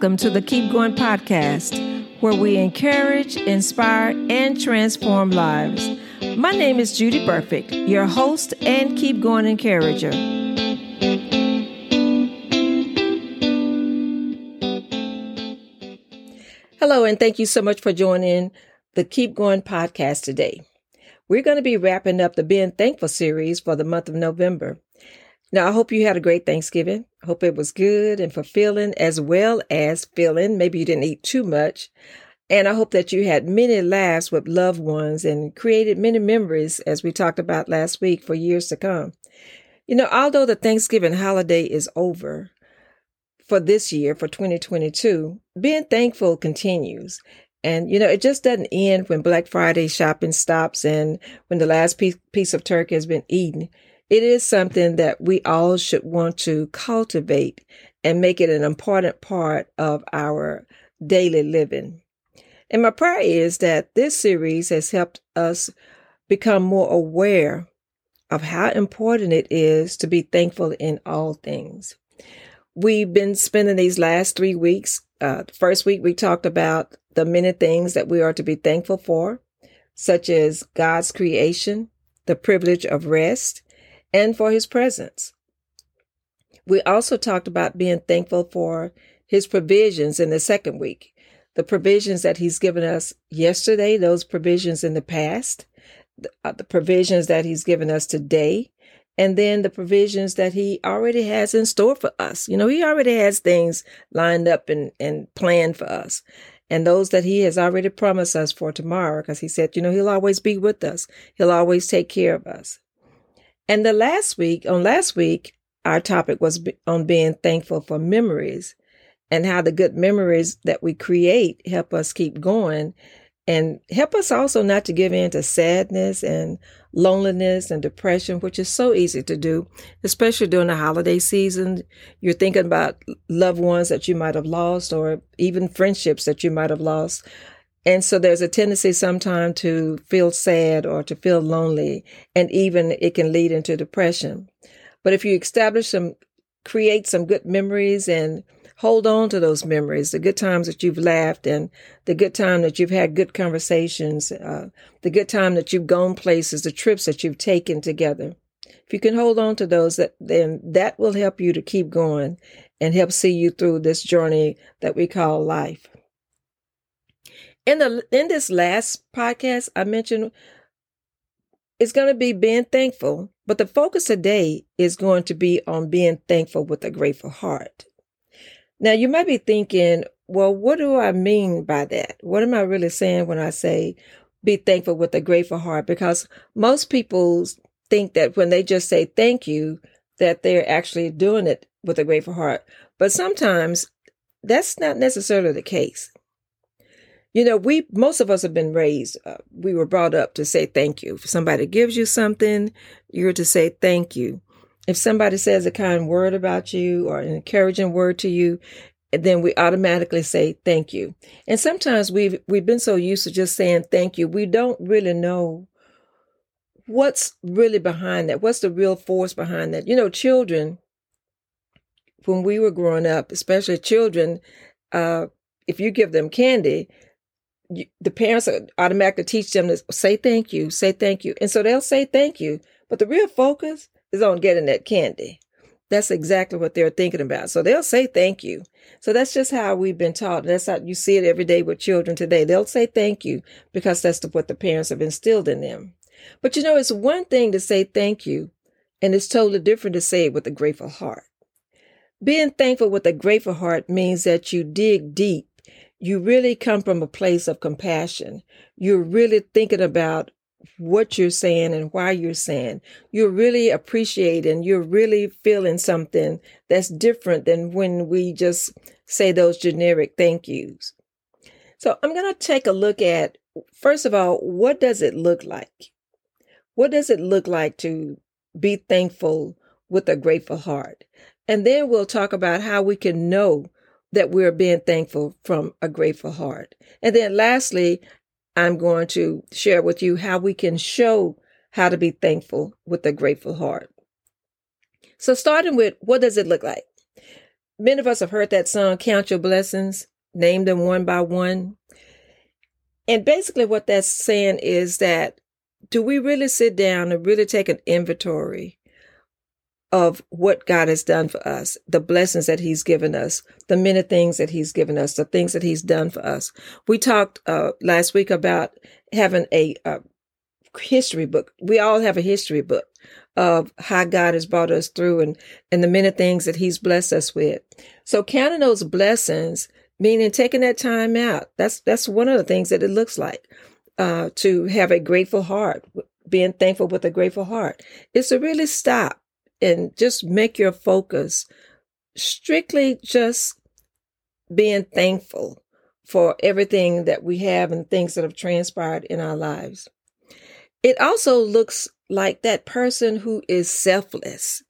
Welcome to the Keep Going podcast, where we encourage, inspire, and transform lives. My name is Judy Burfict, your host and Keep Going encourager. Hello, and thank you so much for joining the Keep Going podcast today. We're going to be wrapping up the Being Thankful series for the month of November. Now, I hope you had a great Thanksgiving. Hope it was good and fulfilling as well as filling. Maybe you didn't eat too much. And I hope that you had many laughs with loved ones and created many memories, as we talked about last week, for years to come. You know, although the Thanksgiving holiday is over for this year, for 2022, being thankful continues. And, you know, it just doesn't end when Black Friday shopping stops and when the last piece, piece of turkey has been eaten it is something that we all should want to cultivate and make it an important part of our daily living. And my prayer is that this series has helped us become more aware of how important it is to be thankful in all things. We've been spending these last three weeks. Uh, the first week, we talked about the many things that we are to be thankful for, such as God's creation, the privilege of rest, and for his presence. We also talked about being thankful for his provisions in the second week. The provisions that he's given us yesterday, those provisions in the past, the, uh, the provisions that he's given us today, and then the provisions that he already has in store for us. You know, he already has things lined up and, and planned for us. And those that he has already promised us for tomorrow, because he said, you know, he'll always be with us. He'll always take care of us. And the last week, on last week, our topic was on being thankful for memories and how the good memories that we create help us keep going and help us also not to give in to sadness and loneliness and depression, which is so easy to do, especially during the holiday season. You're thinking about loved ones that you might have lost or even friendships that you might have lost. And so there's a tendency sometimes to feel sad or to feel lonely, and even it can lead into depression. But if you establish some, create some good memories and hold on to those memories, the good times that you've laughed and the good time that you've had good conversations, uh, the good time that you've gone places, the trips that you've taken together. If you can hold on to those, that then that will help you to keep going and help see you through this journey that we call life. In the in this last podcast, I mentioned it's going to be being thankful, but the focus today is going to be on being thankful with a grateful heart. Now, you might be thinking, well, what do I mean by that? What am I really saying when I say be thankful with a grateful heart? Because most people think that when they just say thank you, that they're actually doing it with a grateful heart. But sometimes that's not necessarily the case. You know, we, most of us have been raised, uh, we were brought up to say thank you. If somebody gives you something, you're to say thank you. If somebody says a kind word about you or an encouraging word to you, then we automatically say thank you. And sometimes we've, we've been so used to just saying thank you, we don't really know what's really behind that. What's the real force behind that? You know, children, when we were growing up, especially children, uh, if you give them candy, the parents automatically teach them to say thank you, say thank you. And so they'll say thank you. But the real focus is on getting that candy. That's exactly what they're thinking about. So they'll say thank you. So that's just how we've been taught. That's how you see it every day with children today. They'll say thank you because that's what the parents have instilled in them. But you know, it's one thing to say thank you, and it's totally different to say it with a grateful heart. Being thankful with a grateful heart means that you dig deep you really come from a place of compassion. You're really thinking about what you're saying and why you're saying. You're really appreciating, you're really feeling something that's different than when we just say those generic thank yous. So I'm going to take a look at, first of all, what does it look like? What does it look like to be thankful with a grateful heart? And then we'll talk about how we can know that we're being thankful from a grateful heart. And then lastly, I'm going to share with you how we can show how to be thankful with a grateful heart. So starting with what does it look like? many of us have heard that song, Count Your Blessings, name them one by one. And basically, what that's saying is that do we really sit down and really take an inventory of what God has done for us, the blessings that He's given us, the many things that He's given us, the things that He's done for us? We talked uh, last week about having a, a history book. We all have a history book of how God has brought us through and, and the many things that he's blessed us with. So counting those blessings, meaning taking that time out. That's, that's one of the things that it looks like, uh, to have a grateful heart, being thankful with a grateful heart is to really stop and just make your focus strictly just being thankful for everything that we have and things that have transpired in our lives. It also looks like that person who is selfless.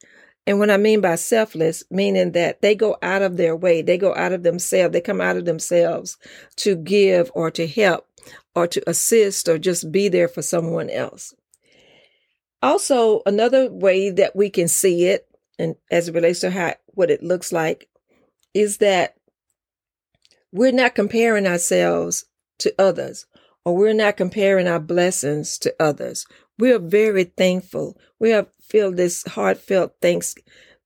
And what I mean by selfless, meaning that they go out of their way, they go out of themselves, they come out of themselves to give or to help or to assist or just be there for someone else. Also, another way that we can see it, and as it relates to how what it looks like, is that we're not comparing ourselves to others or we're not comparing our blessings to others. We are very thankful. We have feel this heartfelt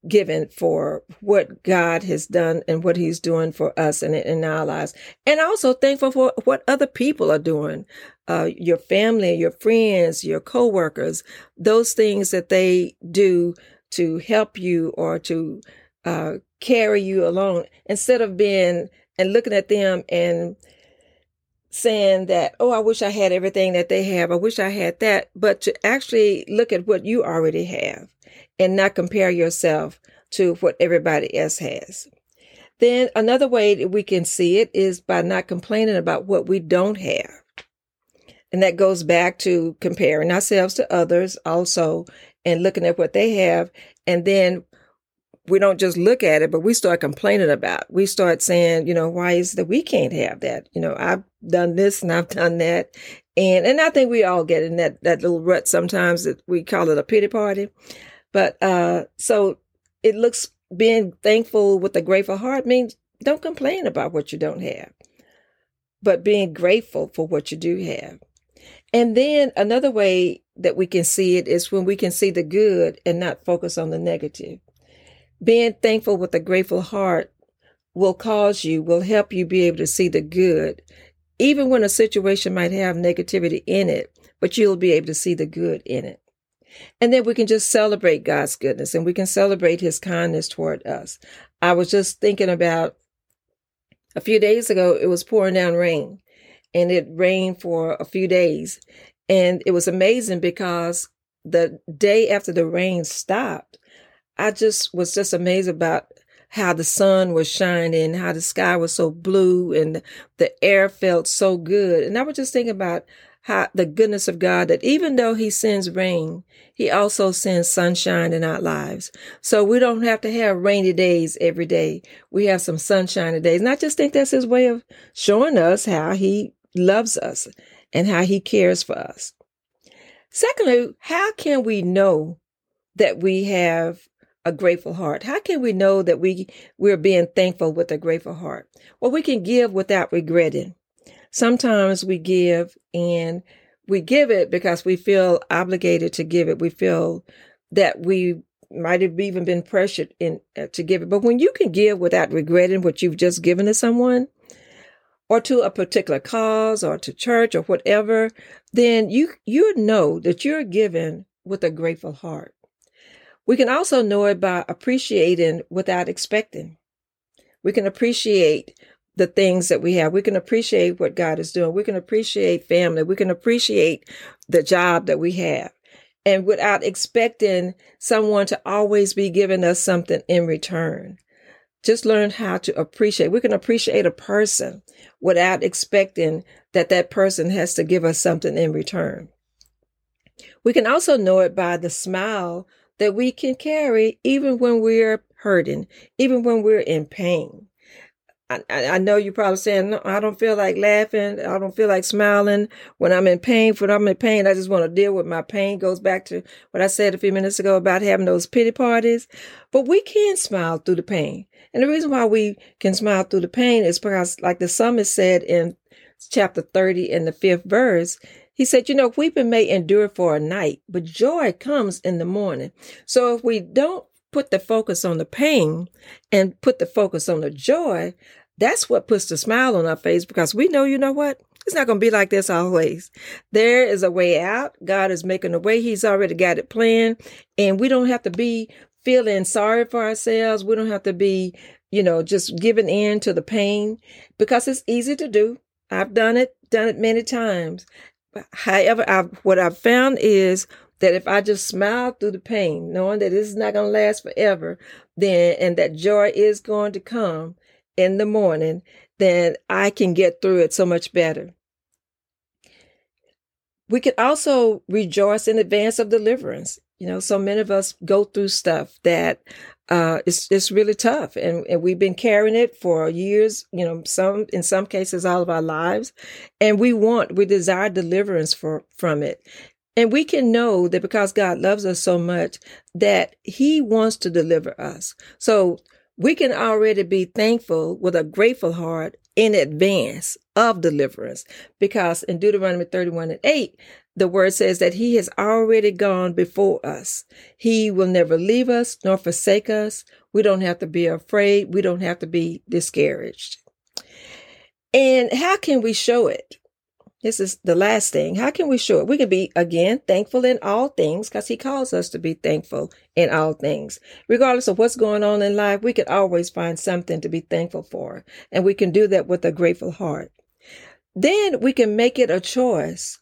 thanksgiving for what God has done and what He's doing for us and in our lives, and also thankful for what other people are doing. Uh, your family, your friends, your coworkers, those things that they do to help you or to uh, carry you along, instead of being and looking at them and saying that, oh, I wish I had everything that they have. I wish I had that. But to actually look at what you already have and not compare yourself to what everybody else has. Then another way that we can see it is by not complaining about what we don't have. And that goes back to comparing ourselves to others also and looking at what they have and then we don't just look at it, but we start complaining about. It. We start saying, you know, why is that we can't have that? You know, I've done this and I've done that. And and I think we all get in that that little rut sometimes that we call it a pity party. But uh so it looks being thankful with a grateful heart means don't complain about what you don't have, but being grateful for what you do have. And then another way that we can see it is when we can see the good and not focus on the negative. Being thankful with a grateful heart will cause you, will help you be able to see the good, even when a situation might have negativity in it, but you'll be able to see the good in it. And then we can just celebrate God's goodness and we can celebrate his kindness toward us. I was just thinking about a few days ago, it was pouring down rain and it rained for a few days. And it was amazing because the day after the rain stopped, I just was just amazed about how the sun was shining, how the sky was so blue and the air felt so good. And I was just thinking about how the goodness of God that even though he sends rain, he also sends sunshine in our lives. So we don't have to have rainy days every day. We have some sunshiny days. And I just think that's his way of showing us how he loves us and how he cares for us. Secondly, how can we know that we have a grateful heart? How can we know that we we're being thankful with a grateful heart? Well, we can give without regretting. Sometimes we give and we give it because we feel obligated to give it. We feel that we might have even been pressured in uh, to give it. But when you can give without regretting what you've just given to someone, or to a particular cause, or to church, or whatever, then you you know that you're given with a grateful heart. We can also know it by appreciating without expecting. We can appreciate the things that we have. We can appreciate what God is doing. We can appreciate family. We can appreciate the job that we have. And without expecting someone to always be giving us something in return. Just learn how to appreciate. We can appreciate a person without expecting that that person has to give us something in return. We can also know it by the smile that we can carry even when we're hurting, even when we're in pain. I, I know you're probably saying, no, I don't feel like laughing. I don't feel like smiling when I'm in pain. When I'm in pain, I just want to deal with my pain. Goes back to what I said a few minutes ago about having those pity parties. But we can smile through the pain. And the reason why we can smile through the pain is because, like the psalmist said in chapter 30 in the fifth verse, he said, you know, weeping may endure for a night, but joy comes in the morning. So if we don't put the focus on the pain and put the focus on the joy, that's what puts the smile on our face because we know, you know what? It's not going to be like this always. There is a way out. God is making a way. He's already got it planned. And we don't have to be feeling sorry for ourselves. We don't have to be, you know, just giving in to the pain because it's easy to do. I've done it, done it many times. However, I've, what I've found is that if I just smile through the pain, knowing that this is not going to last forever, then, and that joy is going to come in the morning, then I can get through it so much better. We can also rejoice in advance of deliverance. You know, so many of us go through stuff that uh, it's it's really tough, and, and we've been carrying it for years. You know, some in some cases all of our lives, and we want we desire deliverance for from it. And we can know that because God loves us so much that He wants to deliver us. So we can already be thankful with a grateful heart in advance of deliverance because in Deuteronomy 31 and 8, the word says that he has already gone before us. He will never leave us nor forsake us. We don't have to be afraid. We don't have to be discouraged. And how can we show it? This is the last thing. How can we show it? We can be, again, thankful in all things because he calls us to be thankful in all things. Regardless of what's going on in life, we can always find something to be thankful for. And we can do that with a grateful heart. Then we can make it a choice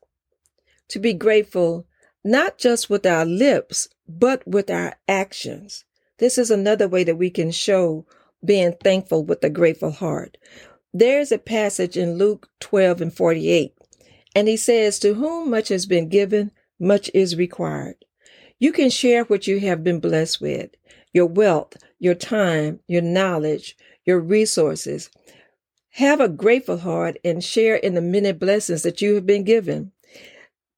to be grateful, not just with our lips, but with our actions. This is another way that we can show being thankful with a grateful heart. There's a passage in Luke 12 and 48 and he says, To whom much has been given, much is required. You can share what you have been blessed with your wealth, your time, your knowledge, your resources. Have a grateful heart and share in the many blessings that you have been given.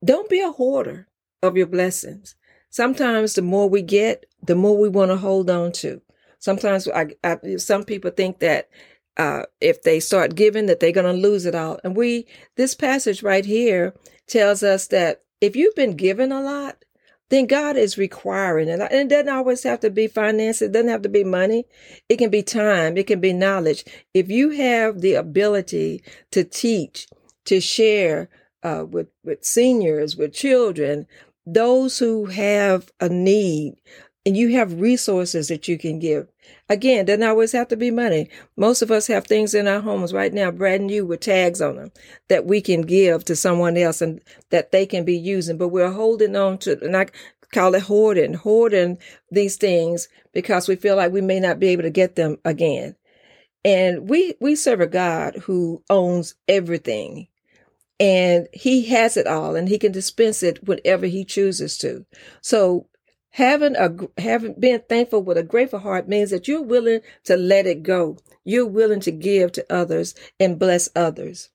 Don't be a hoarder of your blessings. Sometimes the more we get, the more we want to hold on to. Sometimes I, I, some people think that uh, if they start giving that they're going to lose it all. And we, this passage right here tells us that if you've been given a lot, then God is requiring it. And it doesn't always have to be finance. It doesn't have to be money. It can be time. It can be knowledge. If you have the ability to teach, to share uh, with, with seniors, with children, those who have a need, and you have resources that you can give. Again, doesn't always have to be money. Most of us have things in our homes right now, brand new with tags on them that we can give to someone else and that they can be using, but we're holding on to, and I call it hoarding, hoarding these things because we feel like we may not be able to get them again. And we, we serve a God who owns everything and he has it all and he can dispense it whenever he chooses to. So Having a having been thankful with a grateful heart means that you're willing to let it go. You're willing to give to others and bless others.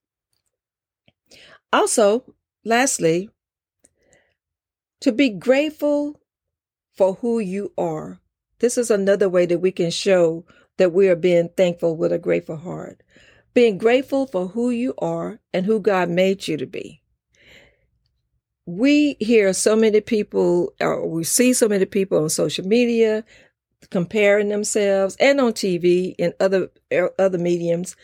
Also, lastly, to be grateful for who you are. This is another way that we can show that we are being thankful with a grateful heart. Being grateful for who you are and who God made you to be we hear so many people, or we see so many people on social media comparing themselves and on TV and other er, other mediums,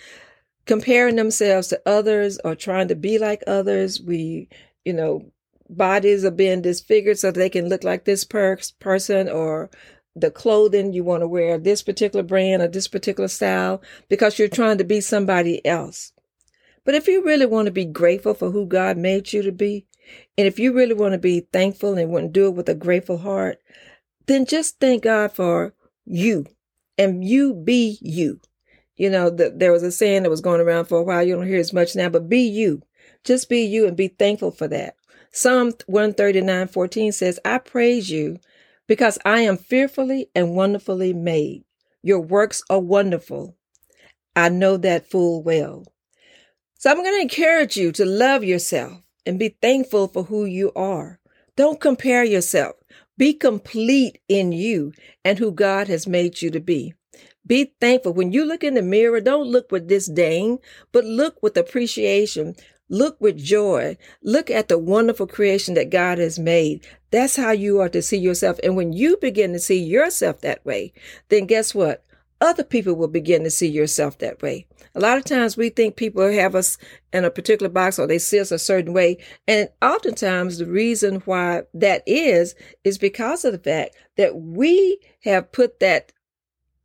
comparing themselves to others or trying to be like others. We, you know, bodies are being disfigured so they can look like this per- person or the clothing you want to wear this particular brand or this particular style because you're trying to be somebody else. But if you really want to be grateful for who God made you to be, and if you really want to be thankful and want to do it with a grateful heart, then just thank God for you and you be you. You know, the, there was a saying that was going around for a while. You don't hear as much now, but be you. Just be you and be thankful for that. Psalm 139 14 says, I praise you because I am fearfully and wonderfully made. Your works are wonderful. I know that full well. So I'm going to encourage you to love yourself and be thankful for who you are. Don't compare yourself. Be complete in you and who God has made you to be. Be thankful. When you look in the mirror, don't look with disdain, but look with appreciation. Look with joy. Look at the wonderful creation that God has made. That's how you are to see yourself. And when you begin to see yourself that way, then guess what? Other people will begin to see yourself that way. A lot of times we think people have us in a particular box or they see us a certain way. And oftentimes the reason why that is, is because of the fact that we have put that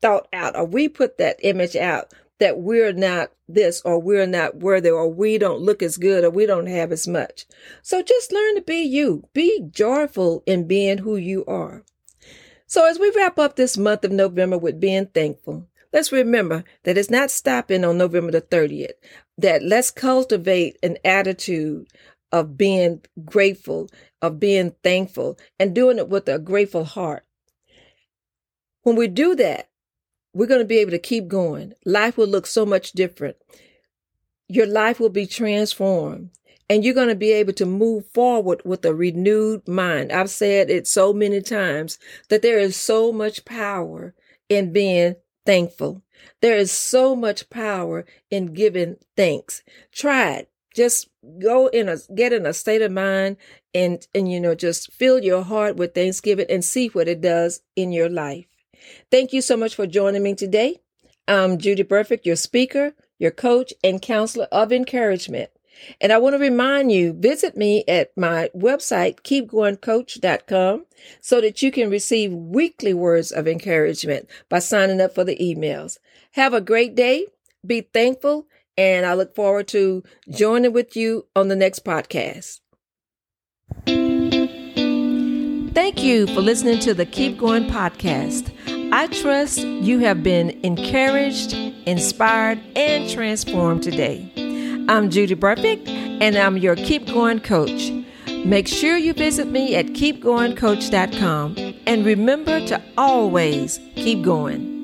thought out or we put that image out that we're not this or we're not worthy or we don't look as good or we don't have as much. So just learn to be you. Be joyful in being who you are. So as we wrap up this month of November with being thankful, let's remember that it's not stopping on November the 30th. That let's cultivate an attitude of being grateful, of being thankful, and doing it with a grateful heart. When we do that, we're going to be able to keep going. Life will look so much different. Your life will be transformed and you're going to be able to move forward with a renewed mind. I've said it so many times that there is so much power in being thankful. There is so much power in giving thanks. Try it. Just go in a, get in a state of mind and, and, you know, just fill your heart with thanksgiving and see what it does in your life. Thank you so much for joining me today. I'm Judy Burfict, your speaker, your coach, and counselor of encouragement. And I want to remind you, visit me at my website, keepgoingcoach.com, so that you can receive weekly words of encouragement by signing up for the emails. Have a great day. Be thankful. And I look forward to joining with you on the next podcast. Thank you for listening to the Keep Going podcast. I trust you have been encouraged, inspired, and transformed today. I'm Judy Burfict, and I'm your Keep Going coach. Make sure you visit me at keepgoingcoach.com and remember to always keep going.